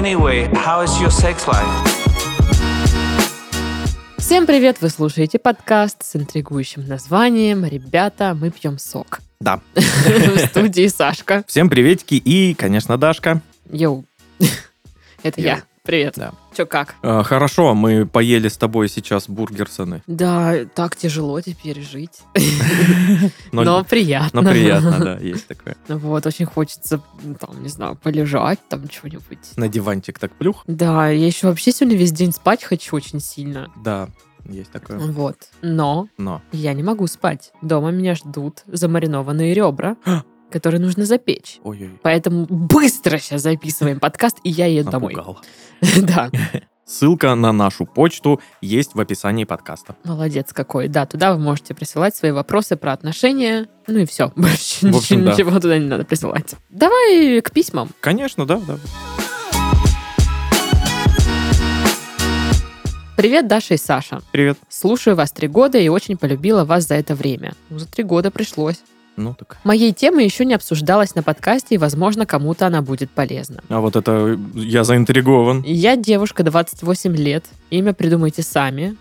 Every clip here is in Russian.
Anyway, how is your sex life? Всем привет! Вы слушаете подкаст с интригующим названием «Ребята, мы пьем сок». Да. В студии Сашка. Всем приветики и, конечно, Дашка. Йоу. Это я. Привет. Да. Чё, как? Э, хорошо, мы поели с тобой сейчас бургерсоны. Да, так тяжело теперь жить. Но, Но приятно. но приятно, да, есть такое. Вот, очень хочется, там, не знаю, полежать, там, чего-нибудь. На диванчик так плюх. Да, я еще вообще сегодня весь день спать хочу очень сильно. Да, есть такое. Вот. Но Но. я не могу спать. Дома меня ждут замаринованные ребра, которые нужно запечь. Ой-ой, Поэтому быстро сейчас записываем подкаст, и я еду домой. напугал. Да, Ссылка на нашу почту есть в описании подкаста. молодец какой. Да, туда вы можете присылать свои вопросы про отношения. Ну и все. Больше общем, да. ничего туда не надо присылать. Давай к письмам. Конечно, да, да. Привет, Даша и Саша. Привет. Слушаю вас три года и очень полюбила вас за это время. Ну, за три года пришлось. Ну так. Моей темы еще не обсуждалась на подкасте, и, возможно, кому-то она будет полезна. А вот это я заинтригован. Я девушка 28 лет. Имя придумайте сами.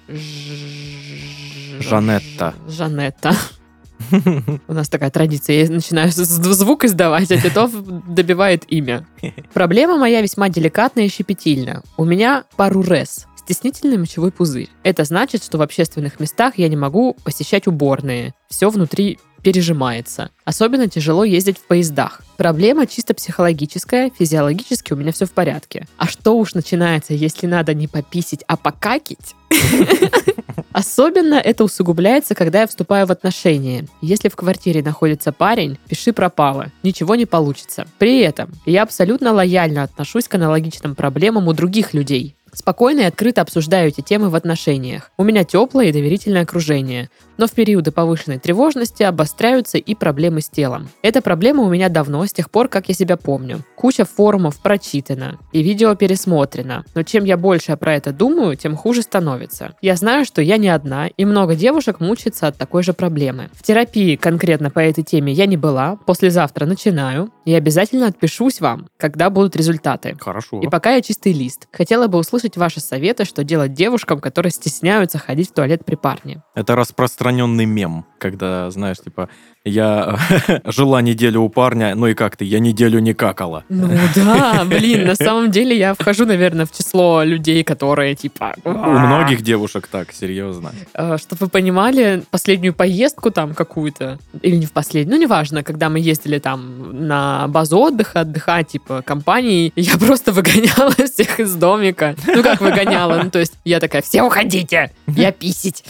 Жанетта. Жанетта. У нас такая традиция. Я начинаю звук издавать, а Титов добивает имя. Проблема моя весьма деликатная и щепетильна. У меня парурез. Стеснительный мочевой пузырь. Это значит, что в общественных местах я не могу посещать уборные. Все внутри пережимается. Особенно тяжело ездить в поездах. Проблема чисто психологическая, физиологически у меня все в порядке. А что уж начинается, если надо не пописить, а покакить? Особенно это усугубляется, когда я вступаю в отношения. Если в квартире находится парень, пиши пропало. Ничего не получится. При этом я абсолютно лояльно отношусь к аналогичным проблемам у других людей. Спокойно и открыто обсуждаю эти темы в отношениях. У меня теплое и доверительное окружение. Но в периоды повышенной тревожности обостряются и проблемы с телом. Эта проблема у меня давно, с тех пор, как я себя помню. Куча форумов прочитана и видео пересмотрено. Но чем я больше про это думаю, тем хуже становится. Я знаю, что я не одна, и много девушек мучается от такой же проблемы. В терапии конкретно по этой теме я не была. Послезавтра начинаю. И обязательно отпишусь вам, когда будут результаты. Хорошо. И пока я чистый лист. Хотела бы услышать ваши советы, что делать девушкам, которые стесняются ходить в туалет при парне. Это распространенный мем, когда, знаешь, типа, я жила неделю у парня, ну и как ты, я неделю не какала. Ну да, блин, на самом деле я вхожу, наверное, в число людей, которые типа... У многих девушек так, серьезно. Чтобы вы понимали, последнюю поездку там какую-то, или не в последнюю, ну неважно, когда мы ездили там на базу отдыха, отдыхать, типа, компании, я просто выгоняла всех из домика. Ну как выгоняла? Ну то есть я такая, все уходите, я писить.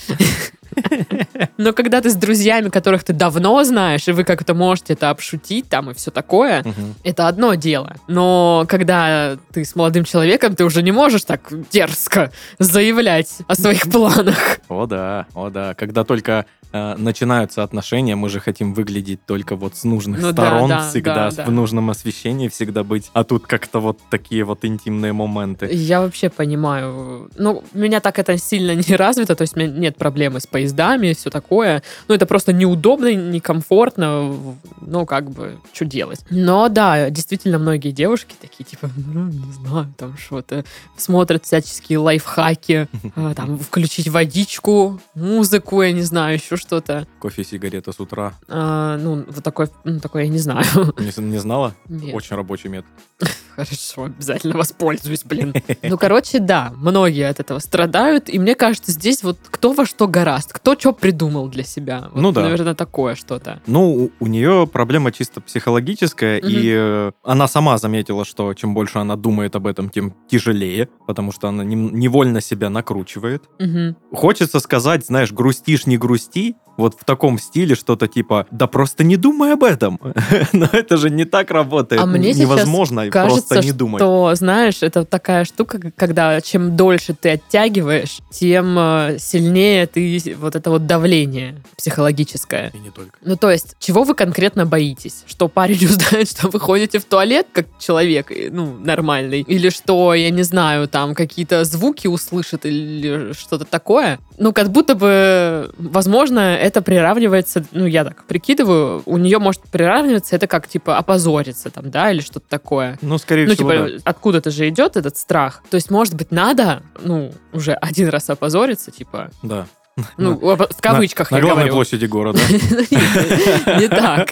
Но когда ты с друзьями, которых ты давно знаешь, и вы как-то можете это обшутить там и все такое, Мгм. это одно дело. Но когда ты с молодым человеком, ты уже не можешь так дерзко заявлять о своих планах. О да, о да. Когда только э, начинаются отношения, мы же хотим выглядеть только вот с нужных Ну да, сторон, да, всегда да, да. в нужном освещении всегда быть. А тут как-то вот такие вот интимные моменты. Я вообще понимаю. Ну, у меня так это сильно не развито, то есть у меня нет проблемы с поездами и все такое. Ну, это просто неудобно, некомфортно. Ну, как бы, что делать? Но да, действительно, многие девушки такие, типа, ну, не знаю, там что-то, смотрят всяческие лайфхаки, а, там, включить водичку, музыку, я не знаю, еще что-то. Кофе, сигарета с утра. А, ну, вот такой, ну, такой я не знаю. Не, не знала? Нет. Очень рабочий метод. Хорошо, обязательно воспользуюсь, блин. Ну, короче, да, многие от этого страдают, и мне кажется, здесь вот кто во что гораст, кто что придумал для себя. Вот, Ну да. Наверное, такое что-то. Ну, у, нее проблема чисто психологическая, Мгм. и э, она сама заметила, что чем больше она думает об этом, тем тяжелее, потому что она нем- невольно себя накручивает. Мгм. Хочется сказать, знаешь, грустишь, не грусти, вот в таком стиле что-то типа, да просто не думай об этом. Но это же не так работает. А мне сейчас Невозможно Кажется, просто не думать. что, знаешь, это такая штука, когда чем дольше ты оттягиваешь, тем э, сильнее ты вот это вот давление психологическое. И не только. Ну, то есть, чего вы конкретно боитесь? Что парень узнает, что вы ходите в туалет как человек, ну, нормальный? Или что, я не знаю, там какие-то звуки услышит или что-то такое? Ну, как будто бы, возможно, это приравнивается, ну, я так прикидываю, у нее может приравниваться это как, типа, опозориться там, да, или что-то такое. Ну, скорее Ну, всего, типа, да. откуда-то же идет этот страх. То есть, может быть, надо, ну, уже один раз опозориться, типа, Да. Ну, в кавычках На, я на главной говорю. площади города. Не так.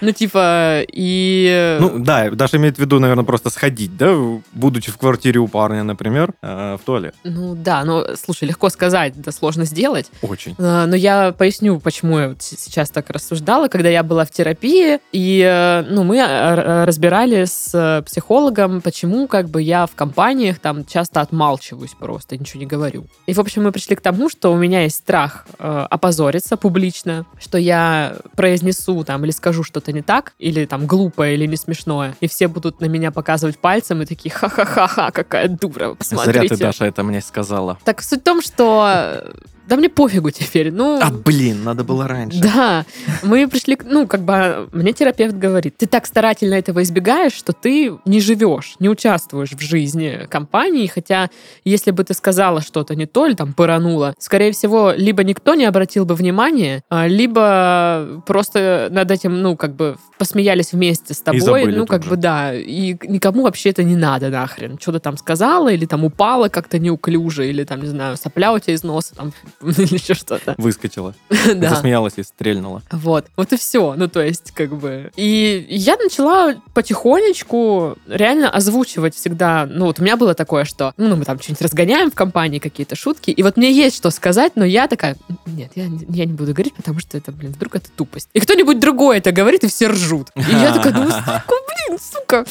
Ну, типа, и... Ну, да, Даша имеет в виду, наверное, просто сходить, да, будучи в квартире у парня, например, э, в туалет. Ну, да, ну, слушай, легко сказать, это сложно сделать. Очень. А, Но я поясню, почему я сейчас так рассуждала. Когда я была в терапии, и э, ну, мы э, разбирали с психологом, почему как бы я в компаниях там часто отмалчиваюсь просто, ничего не говорю. И, в общем, мы пришли к тому, что у меня есть страх э, опозориться публично, что я произнесу там или скажу что-то не так, или там глупое, или не смешное, и все будут на меня показывать пальцем и такие ха-ха-ха-ха, какая дура, посмотрите. Зря ты, Даша, это мне сказала. Так суть в том, что да мне пофигу теперь. Ну, А, блин, надо было раньше. да, мы пришли, ну, как бы, мне терапевт говорит, ты так старательно этого избегаешь, что ты не живешь, не участвуешь в жизни компании, хотя если бы ты сказала что-то не то или там поранула, скорее всего, либо никто не обратил бы внимания, а, либо просто над этим, ну, как бы посмеялись вместе с тобой, ну, как же. бы, да, и никому вообще это не надо нахрен. Что ты там сказала, или там упала как-то неуклюже, или там, не знаю, сопля у тебя из носа, там, или еще что-то. Выскочила. Да. Засмеялась и стрельнула. Вот, вот и все. Ну, то есть, как бы... И я начала потихонечку реально озвучивать всегда... Ну, вот у меня было такое, что, ну, мы там что-нибудь разгоняем в компании, какие-то шутки, и вот мне есть что сказать, но я такая, нет, я, не- я не буду говорить, потому что это, блин, вдруг это тупость. И кто-нибудь другой это говорит, и все ржут. И я такая, ну, сука, блин, сука.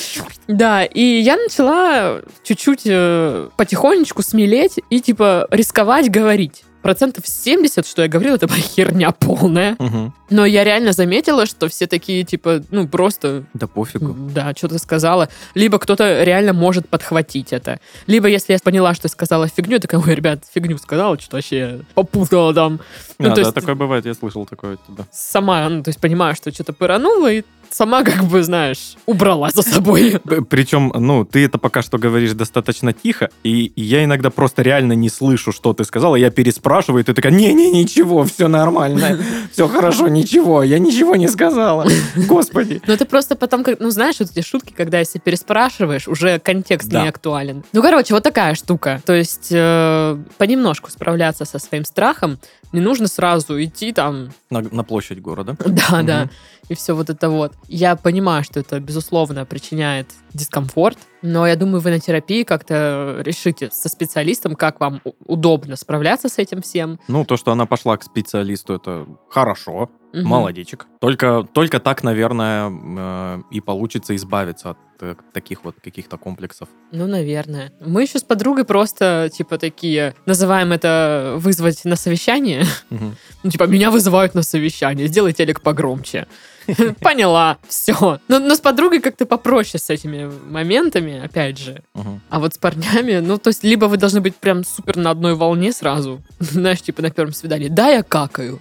Да, и я начала чуть-чуть э, потихонечку смелеть и, типа, рисковать говорить. Процентов 70, что я говорила, это была херня полная. Мгм. Но я реально заметила, что все такие, типа, ну, просто, Да пофигу. да, что ты сказала. Либо кто-то реально может подхватить это. Либо если я поняла, что сказала фигню, я такая, ой, ребят, фигню сказала, что вообще попутала там. Ну, то да, есть такое бывает, я слышал такое тебя. сама, ну, то есть понимаю, что что-то пыранула, и сама, как бы, знаешь, убрала за собой. Причем, ну, ты это пока что говоришь достаточно тихо, и я иногда просто реально не слышу, что ты сказала. Я переспрашиваю, и ты такая, не-не, ничего, все нормально, все хорошо, ничего, я ничего не сказала. Господи. Ну, это просто потом, ну, знаешь, вот эти шутки, когда если переспрашиваешь, уже контекст Да. не актуален. Ну, короче, вот такая штука. То есть э, понемножку справляться со своим страхом. Не нужно сразу идти там, На, на площадь города. да, Мгм. да, и все вот это вот. Я понимаю, что это, безусловно, причиняет дискомфорт, но я думаю, вы на терапии как-то решите со специалистом, как вам удобно справляться с этим всем. Ну, то, что она пошла к специалисту, это хорошо, Мгм. молодечек. Только, только так, наверное, э, и получится избавиться от э, таких вот каких-то комплексов. Ну, наверное. Мы еще с подругой просто, типа, такие, называем это вызвать на совещание. Мгм. Ну, типа, меня вызывают на совещание, сделай телек погромче. Поняла, все. Но, но с подругой как-то попроще с этими моментами, опять же. Мгм. А вот с парнями, ну, то есть, либо вы должны быть прям супер на одной волне сразу, знаешь, типа на первом свидании. Да, я какаю.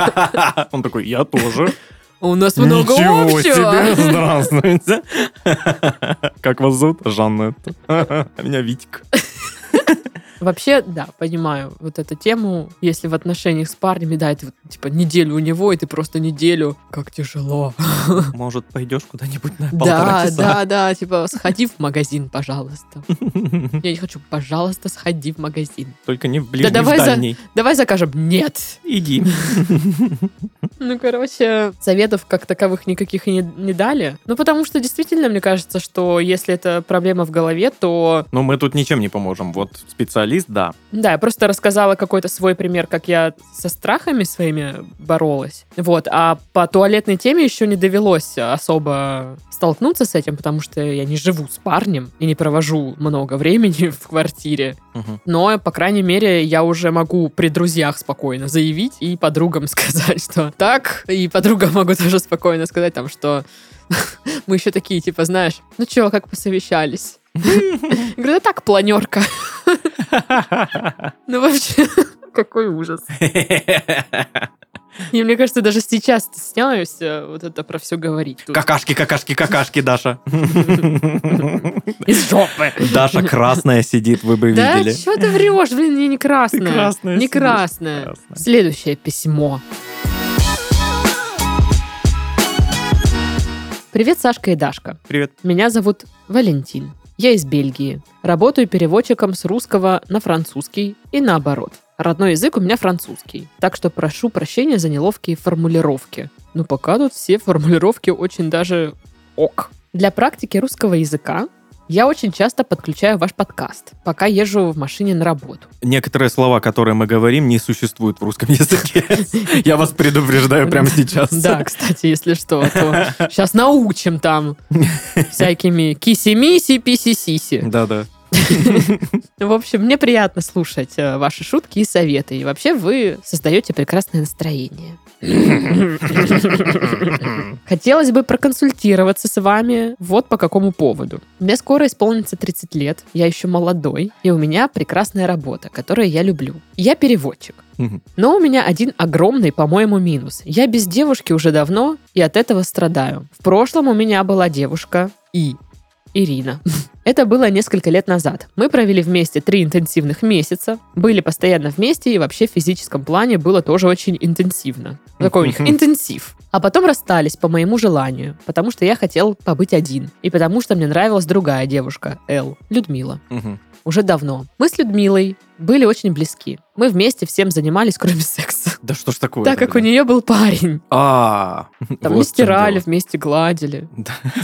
Он такой, я тоже. У нас много Ничего общего. себе, здравствуйте. Как вас зовут? Жаннетта. А меня Витик. Вообще, да, понимаю вот эту тему. Если в отношениях с парнями, да, это типа неделю у него, и ты просто неделю. Как тяжело. Может, пойдешь куда-нибудь на полтора Да, часа? да, да, типа сходи в магазин, пожалуйста. Я не хочу, пожалуйста, сходи в магазин. Только не в ближний, давай в за-. Давай закажем. Нет. Иди. Ну, короче, советов как таковых никаких и не, не дали. Ну, потому что действительно, мне кажется, что если это проблема в голове, то... Но мы тут ничем не поможем. Вот специалист, да. Да, я просто рассказала какой-то свой пример, как я со страхами своими боролась. Вот, а по туалетной теме еще не довелось особо столкнуться с этим, потому что я не живу с парнем и не провожу много времени в квартире. Мгм. Но, по крайней мере, я уже могу при друзьях спокойно заявить и подругам сказать, что так. И подругам могу тоже спокойно сказать, там, что мы еще такие, типа, знаешь, ну чё, как посовещались? Говорю, да так, планерка. Ну вообще, какой ужас. И мне кажется, даже сейчас ты снялась, э, вот это про все говорить. Тут. Какашки, какашки, какашки, Даша. Из жопы. Даша красная сидит, вы бы видели. Да, что ты врешь? Блин, не красная. Красная. Не красная. Следующее письмо. Привет, Сашка и Дашка. Привет. Меня зовут Валентин. Я из Бельгии. Работаю переводчиком с русского на французский и наоборот. Родной язык у меня французский, так что прошу прощения за неловкие формулировки. Но пока тут все формулировки очень даже ок. Для практики русского языка я очень часто подключаю ваш подкаст, пока езжу в машине на работу. Некоторые слова, которые мы говорим, не существуют в русском языке. Я вас предупреждаю прямо сейчас. Да, кстати, если что, то сейчас научим там всякими киси-миси, писи-сиси. Да-да. В общем, мне приятно слушать э, ваши шутки и советы. И вообще вы создаете прекрасное настроение. Хотелось бы проконсультироваться с вами вот по какому поводу. Мне скоро исполнится 30 лет, я еще молодой, и у меня прекрасная работа, которую я люблю. Я переводчик. Но у меня один огромный, по-моему, минус. Я без девушки уже давно и от этого страдаю. В прошлом у меня была девушка И. Ирина. Это было несколько лет назад. Мы провели вместе три интенсивных месяца, были постоянно вместе и вообще в физическом плане было тоже очень интенсивно. Такой у них интенсив. А потом расстались по моему желанию, потому что я хотел побыть один. И потому что мне нравилась другая девушка, Эл, Людмила уже давно. Мы с Людмилой были очень близки. Мы вместе всем занимались, кроме секса. Да что ж такое? Так как у нее был парень. А, Там чем стирали, вместе гладили,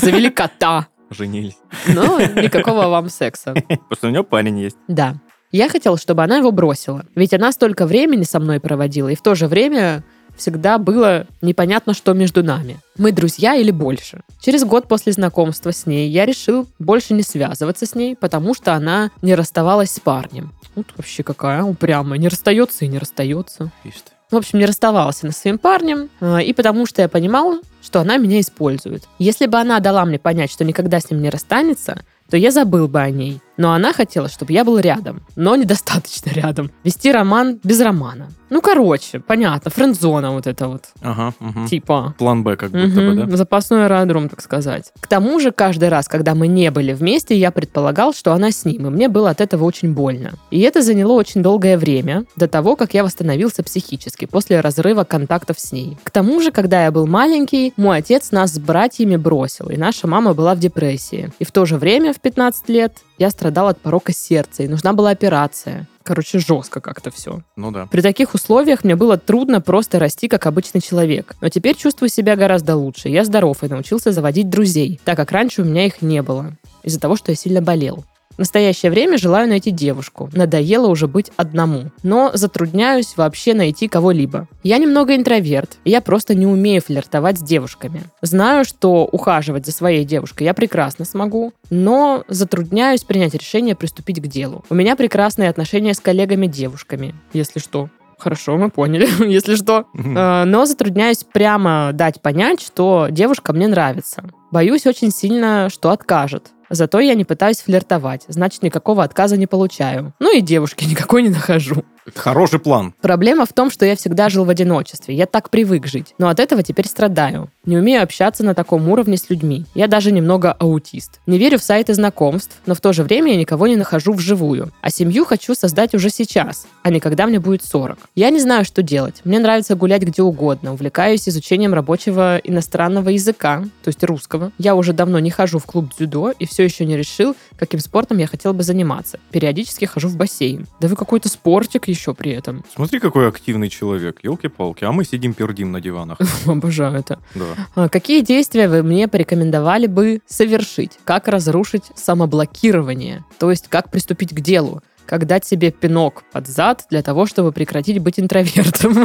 завели кота. Женились. Но никакого вам секса. Потому что у него парень есть. Да. Я хотела, чтобы она его бросила. Ведь она столько времени со мной проводила, и в то же время всегда было непонятно, что между нами. Мы друзья или больше. Через год после знакомства с ней я решил больше не связываться с ней, потому что она не расставалась с парнем. Вот вообще какая упрямая. Не расстается и не расстается. Ты. В общем, не расставалась она со своим парнем, э, и потому что я понимал, что она меня использует. Если бы она дала мне понять, что никогда с ним не расстанется, то я забыл бы о ней. Но она хотела, чтобы я был рядом, но недостаточно рядом. Вести роман без романа. Ну, короче, понятно, френдзона вот это вот. Ага, мгм. Типа, План Б как будто бы, Мгм, да? Запасной аэродром, так сказать. К тому же, каждый раз, когда мы не были вместе, я предполагал, что она с ним, и мне было от этого очень больно. И это заняло очень долгое время, до того, как я восстановился психически, после разрыва контактов с ней. К тому же, когда я был маленький, мой отец нас с братьями бросил, и наша мама была в депрессии. И в то же время, в 15 лет, я страдал от порока сердца, и нужна была операция. Короче, жестко как-то все. Ну да. При таких условиях мне было трудно просто расти как обычный человек. Но теперь чувствую себя гораздо лучше. Я здоров и научился заводить друзей, так как раньше у меня их не было. Из-за того, что я сильно болел. В настоящее время желаю найти девушку. Надоело уже быть одному. Но затрудняюсь вообще найти кого-либо. Я немного интроверт, и я просто не умею флиртовать с девушками. Знаю, что ухаживать за своей девушкой я прекрасно смогу, но затрудняюсь принять решение приступить к делу. У меня прекрасные отношения с коллегами-девушками, если что. Хорошо, мы поняли, если что. Э, Но затрудняюсь прямо дать понять, что девушка мне нравится. Боюсь очень сильно, что откажет. Зато я не пытаюсь флиртовать, значит, никакого отказа не получаю. Ну и девушки никакой не нахожу. Хороший план. Проблема в том, что я всегда жил в одиночестве. Я так привык жить. Но от этого теперь страдаю. Не умею общаться на таком уровне с людьми. Я даже немного аутист. Не верю в сайты знакомств, но в то же время я никого не нахожу вживую. А семью хочу создать уже сейчас, а не когда мне будет 40. Я не знаю, что делать. Мне нравится гулять где угодно. Увлекаюсь изучением рабочего иностранного языка, то есть русского. Я уже давно не хожу в клуб дзюдо и все еще не решил, каким спортом я хотел бы заниматься. Периодически хожу в бассейн. Да вы какой-то спортик еще при этом. Смотри, какой активный человек. Елки-палки. А мы сидим пердим на диванах. Обожаю это. Да. А Какие действия вы мне порекомендовали бы совершить? Как разрушить самоблокирование? То есть, как приступить к делу? Как дать себе пинок под зад для того, чтобы прекратить быть интровертом?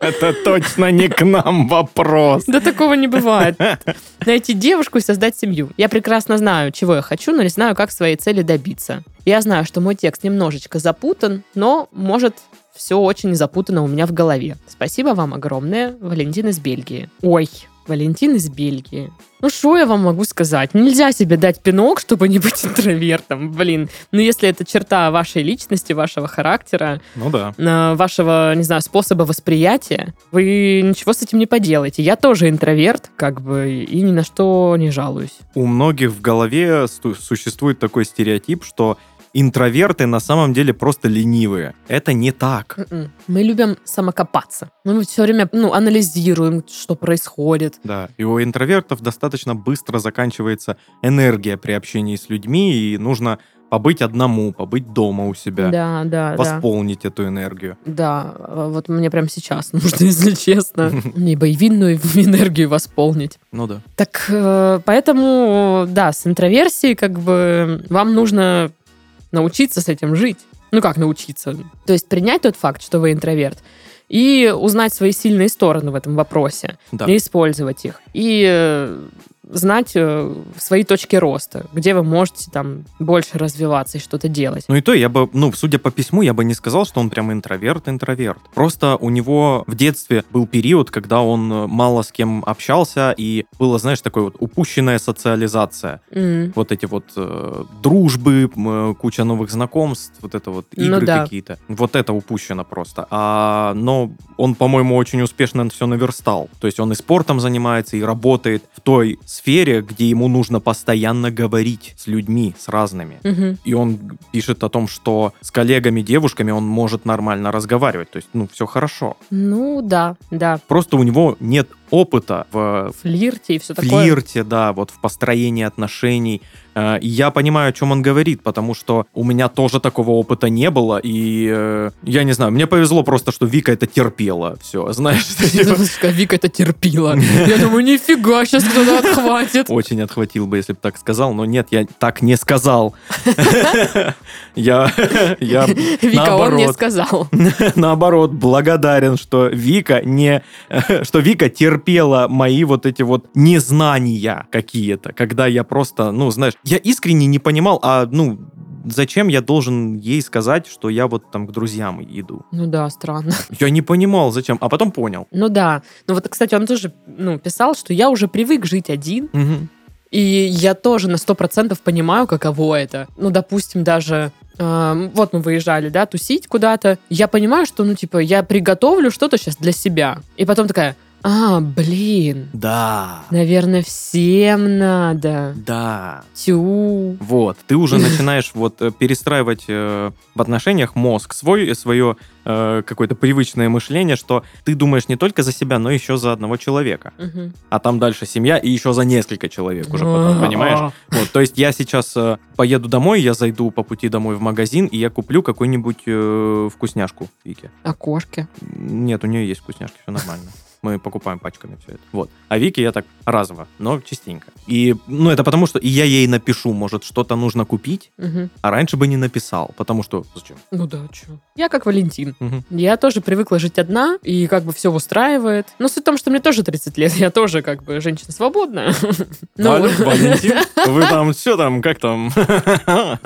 Это точно не к нам вопрос. Да такого не бывает. Найти девушку и создать семью. Я прекрасно знаю, чего я хочу, но не знаю, как своей цели добиться. Я знаю, что мой текст немножечко запутан, но, может, все очень запутано у меня в голове. Спасибо вам огромное, Валентин из Бельгии. Ой, Валентин из Бельгии. Ну, что я вам могу сказать? Нельзя себе дать пинок, чтобы не быть интровертом. Блин, ну если это черта вашей личности, вашего характера, Ну да. на вашего, не знаю, способа восприятия, вы ничего с этим не поделаете. Я тоже интроверт, как бы, и ни на что не жалуюсь. У многих в голове существует такой стереотип, что интроверты на самом деле просто ленивые. Это не так. М-м. Мы любим самокопаться. Мы все время ну, анализируем, что происходит. Да, и у интровертов достаточно быстро заканчивается энергия при общении с людьми, и нужно побыть одному, побыть дома у себя, Да, да, да. восполнить эту энергию. Да, э, вот мне прямо сейчас нужно, если честно. Мне бы и винную энергию восполнить. Ну да. Так, э, поэтому, да, с интроверсией как бы вам нужно научиться с этим жить. Ну как научиться? То есть принять тот факт, что вы интроверт, и узнать свои сильные стороны в этом вопросе, Да. и использовать их. И э, знать э, свои точки роста, где вы можете там больше развиваться и что-то делать. Ну и то, я бы, ну, судя по письму, я бы не сказал, что он прям интроверт-интроверт. Просто у него в детстве был период, когда он э, мало с кем общался, и было, знаешь, такой вот упущенная социализация. М. Вот эти вот э, дружбы, э, куча новых знакомств, вот это вот Ну игры да. какие-то. Вот это упущено просто. А, но он, по-моему, очень успешно все наверстал. То есть он и спортом занимается, и работает в той сфере, где ему нужно постоянно говорить с людьми, с разными. Мгм. И он пишет о том, что с коллегами, девушками он может нормально разговаривать. То есть, ну, все хорошо. Ну да, да. Просто у него нет опыта в Флирте и все такое. флирте, да, вот в построении отношений. Э, И я понимаю, о чем он говорит, потому что у меня тоже такого опыта не было, и э, я не знаю, мне повезло просто, что Вика это терпела, все, знаешь. Сказка, Вика это терпила. Я думаю, нифига, сейчас кто-то отхватит. Очень отхватил бы, если бы так сказал, но нет, я так не сказал. Я, я Вика, он не сказал. наоборот, благодарен, что Вика не, что Вика терпела мои вот эти вот незнания какие-то, когда я просто, ну, знаешь, я искренне не понимал, а, ну, зачем я должен ей сказать, что я вот там к друзьям иду? Ну да, странно. Я не понимал, зачем, а потом понял. Ну да. Ну вот, кстати, он тоже ну, писал, что я уже привык жить один, Мгм. и я тоже на сто процентов понимаю, каково это. Ну, допустим, даже эм, вот мы выезжали, да, тусить куда-то. Я понимаю, что, ну, типа, я приготовлю что-то сейчас для себя. И потом такая, а, блин, Да, наверное, всем надо. да. Тю. Вот, ты уже начинаешь вот э, перестраивать э, в отношениях мозг свой, свое э, какое-то привычное мышление, что ты думаешь не только за себя, но еще за одного человека. А там дальше семья и еще за несколько человек уже потом, понимаешь? Вот, то есть я сейчас э, поеду домой, я зайду по пути домой в магазин, и я куплю какую-нибудь э, вкусняшку Вике. А кошки? Нет, у нее есть вкусняшки, все нормально. Мы покупаем пачками все это. Вот. А Вике я так разово, но частенько. И, ну, это потому, что и я ей напишу, может, что-то нужно купить, Мгм. а раньше бы не написал, потому что зачем? Ну да, чё. Я как Валентин. Мгм. Я тоже привыкла жить одна, и как бы все устраивает. Но суть в том, что мне тоже 30 лет, я тоже как бы женщина свободная. Ну, Алло, Валентин, вы там все там, как там?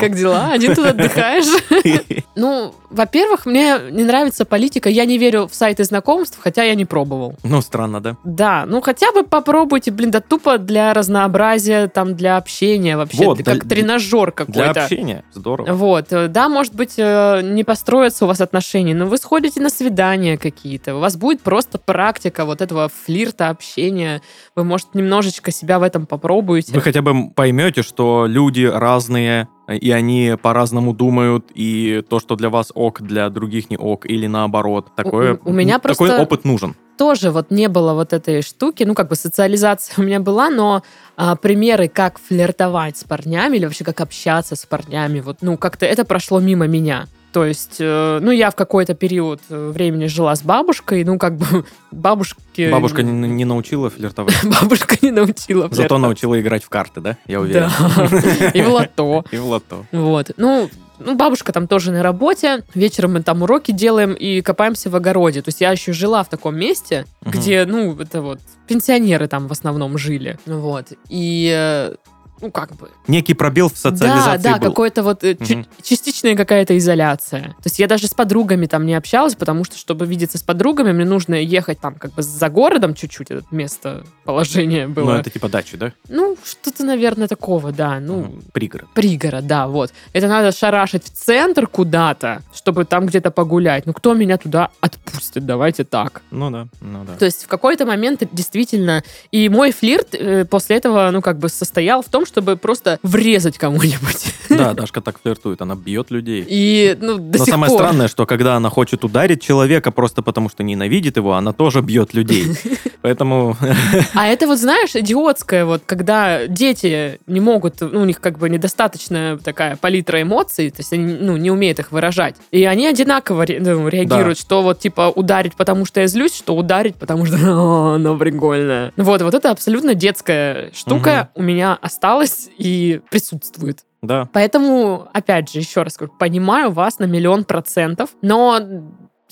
Как дела? Один тут отдыхаешь? Ну, во-первых, мне не нравится политика. Я не верю в сайты знакомств, хотя я не пробовал. Ну, странно, да? Да, ну хотя бы попробуйте, блин, да тупо для разнообразия, там, для общения вообще. Вот, как для- тренажер Для какой-то. общения. Здорово. Вот, э, да, может быть, э, не построятся у вас отношения, но вы сходите на свидания какие-то, у вас будет просто практика вот этого флирта, общения, вы, может, немножечко себя в этом попробуете. Вы хотя бы поймете, что люди разные, и они по-разному думают, и то, что для вас ок, для других не ок, или наоборот. Такое, у меня такой просто- опыт нужен. Тоже вот не было вот этой штуки, ну, как бы социализация у меня была, но а, примеры, как флиртовать с парнями или вообще как общаться с парнями, вот, ну, как-то это прошло мимо меня. То есть, э, ну, я в какой-то период э, времени жила с бабушкой, ну, как бы бабушке... Бабушка не, не научила флиртовать. Бабушка не научила Зато флиртовать. научила играть в карты, да? Я уверен. Да. И в лото. И в лото. Вот. Ну, ну, бабушка там тоже на работе. Вечером мы там уроки делаем и копаемся в огороде. То есть я еще жила в таком месте, Мгм. где, ну, это вот пенсионеры там в основном жили. Вот. И, э, ну, как бы... Некий пробел в Да, социализации да, был. какой-то вот Мгм. частичная какая-то изоляция. То есть я даже с подругами там не общалась, потому что, чтобы видеться с подругами, мне нужно ехать там как бы за городом чуть-чуть, это местоположение Ну, было. это типа дачи, да? Ну, что-то, наверное, такого, да. Ну, Мгм. Пригород. пригород, да, вот. Это надо шарашить в центр куда-то, чтобы там где-то погулять. Ну, кто меня туда отпустит? Давайте так. Ну да, ну да. То есть в какой-то момент действительно... И мой флирт э, после этого, ну, как бы состоял в том, чтобы просто врезать кому-нибудь. Да, Дашка так флиртует, она бьет людей. И, ну, до Но сих самое пор. странное, что когда она хочет ударить человека просто потому, что ненавидит его, она тоже бьет людей. Поэтому А это вот, знаешь, идиотское, вот, когда дети не могут, ну, у них как бы недостаточная такая палитра эмоций, то есть они, ну, не умеют их выражать. И они одинаково ре- ну, реагируют, что вот, типа, ударить, потому что я злюсь, что ударить, потому что «О, она прикольная. Вот, вот это абсолютно детская штука у меня осталась и присутствует. да, Поэтому, опять же, еще раз говорю, понимаю вас на миллион процентов, но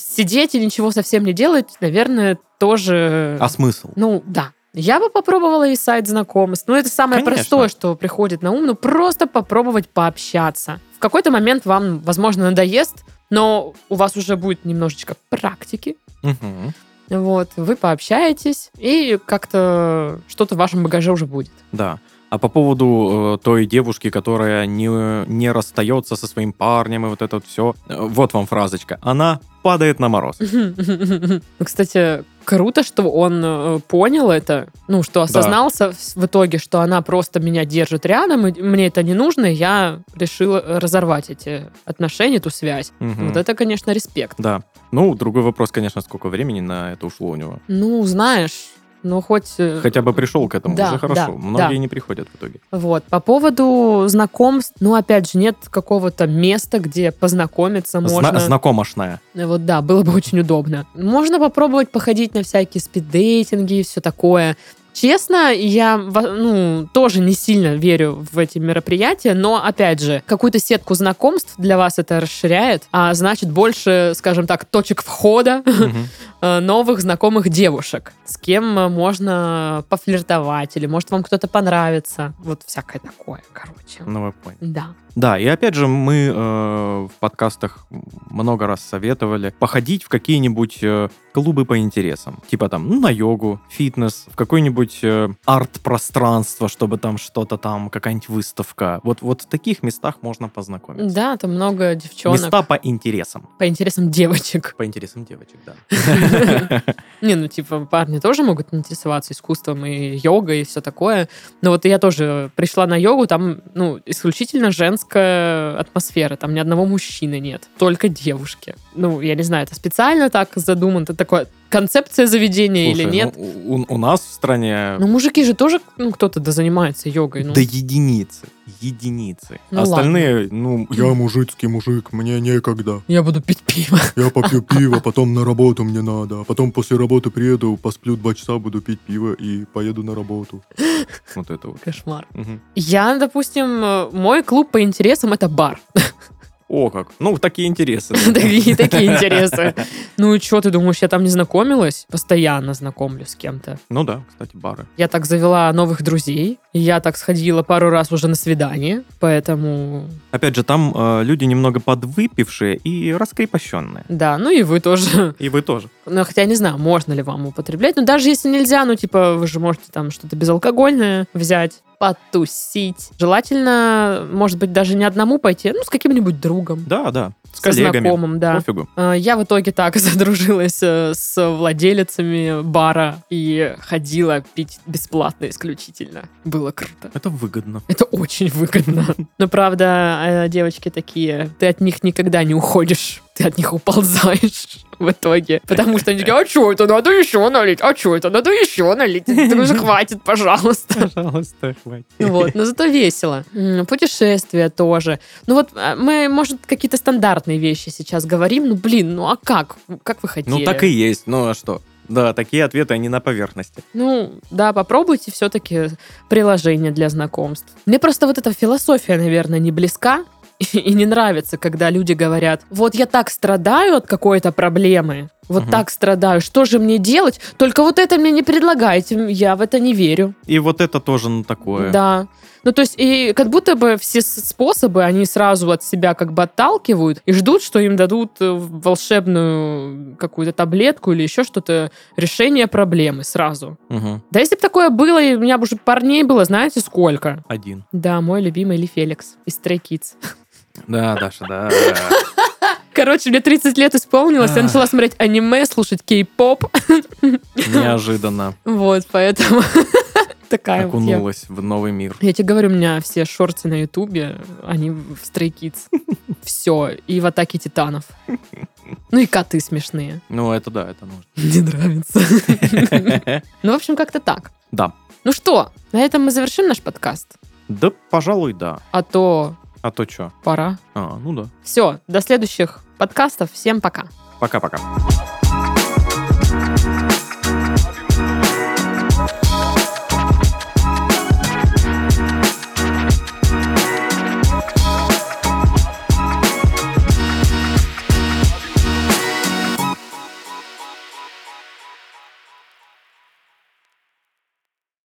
сидеть и ничего совсем не делать, наверное, тоже... а смысл? Ну, да. Я бы попробовала и сайт знакомств. Ну, это самое Конечно. простое, что приходит на ум. Ну, просто попробовать пообщаться. В какой-то момент вам, возможно, надоест, но у вас уже будет немножечко практики. Мгм. Вот, вы пообщаетесь, и как-то что-то в вашем багаже уже будет. Да. А по поводу э, той девушки, которая не, не расстается со своим парнем, и вот это вот все, вот вам фразочка. Она падает на мороз. Ну, Кстати, круто, что он э, понял это, ну, что осознался в- в итоге, что она просто меня держит рядом, и мне это не нужно, и я решила разорвать эти отношения, эту связь. Мгм. Вот это, конечно, респект. Да. Ну, другой вопрос, конечно, сколько времени на это ушло у него. Ну, знаешь, ну, хоть... э, Хотя бы пришел к этому, Да, уже хорошо. да, Многие да. не приходят в итоге. Вот. По поводу знакомств, ну, опять же, нет какого-то места, где познакомиться Зна- можно. знакомошная. Вот да, было бы очень удобно. Можно попробовать походить на всякие спиддейтинги и все такое. Честно, я ну, тоже не сильно верю в эти мероприятия, но, опять же, какую-то сетку знакомств для вас это расширяет, а значит, больше, скажем так, точек входа э, новых знакомых девушек, с кем можно пофлиртовать, или может вам кто-то понравится. Вот всякое такое, короче. Ну, вы поняли. Да. Да, и опять же, мы э, в подкастах много раз советовали походить в какие-нибудь э, клубы по интересам. Типа там, ну, на йогу, фитнес, в какое-нибудь э, арт-пространство, чтобы там что-то там, какая-нибудь выставка. Вот, вот в таких местах можно познакомиться. Да, там много девчонок Места по интересам. по интересам девочек. По интересам девочек, да. Не, ну, типа, парни тоже могут интересоваться искусством и йогой и все такое. Но вот я тоже пришла на йогу, там, ну, исключительно женская атмосфера. Там ни одного мужчины нет, только девушки. Ну, я не знаю, это специально так задумано, это такое концепция заведения или Слушай, нет. ну, у, у нас в стране Ну, мужики же тоже, ну, кто-то да занимается йогой. Ну, до единицы. Единицы. Ну, Остальные, ну, Я мужицкий мужик, мне некогда. я буду пить пиво. Я попью пиво, потом на работу мне надо. А потом после работы приеду, посплю два часа, буду пить пиво и поеду на работу. вот это вот. Кошмар. Я, допустим, э, мой клуб по интересам это бар. О, как. Ну, такие интересы. Такие интересы. Ну и что, ты думаешь, я там не знакомилась? Постоянно знакомлюсь с кем-то. Ну да, кстати, бары. Я так завела новых друзей. Я так сходила пару раз уже на свидание, поэтому Опять же, там э, люди немного подвыпившие и раскрепощенные. да, ну и вы тоже. И вы тоже. Ну, хотя не знаю, можно ли вам употреблять. Но даже если нельзя, ну, типа, вы же можете там что-то безалкогольное взять, потусить. Желательно, может быть, даже не одному пойти, ну, с каким-нибудь другом. Да, да. С Со коллегами. знакомым, да. Пофигу. Э, Я в итоге так задружилась э, с владелицами бара и ходила пить бесплатно исключительно. Было круто. Это выгодно. Это очень выгодно. Но правда, э, девочки такие, ты от них никогда не уходишь, ты от них уползаешь в итоге. Потому что они такие, а что это, надо еще налить, а что это, надо еще налить. Ты уже хватит, пожалуйста. Пожалуйста, хватит. Вот, но зато весело. Путешествия тоже. Ну вот э, мы, может, какие-то стандартные вещи сейчас говорим. Ну, блин, ну а как? Как вы хотели? Ну, так и есть. Ну, а что? Да, такие ответы, они на поверхности. Ну, да, попробуйте все-таки приложение для знакомств. Мне просто вот эта философия, наверное, не близка и не нравится, когда люди говорят, вот я так страдаю от какой-то проблемы, вот Мгм. так страдаю, что же мне делать? Только вот это мне не предлагайте, я в это не верю. И вот это тоже, ну, такое. Да. Ну, то есть, и как будто бы все способы они сразу от себя как бы отталкивают и ждут, что им дадут э, волшебную какую-то таблетку или еще что-то, решение проблемы сразу. Мгм. Да если бы такое было, и у меня бы уже парней было, знаете, сколько? Один. Да, мой любимый Ли Феликс из Stray Kids. Да, Даша, да. Короче, мне 30 лет исполнилось, я Ах. начала смотреть аниме, слушать кей-поп. Неожиданно. Вот, поэтому Такая вот я. окунулась в новый мир. Я тебе говорю, у меня все шорты на Ютубе, они в Stray Kids. Все. И в Атаке Титанов. Ну и коты смешные. Ну, это да, это нужно. Мне нравится. Ну, в общем, как-то так. Да. Ну что, на этом мы завершим наш подкаст. Да, пожалуй, да. А то А то что? пора. А, ну да. Все, до следующих подкастов. Всем пока. Пока-пока.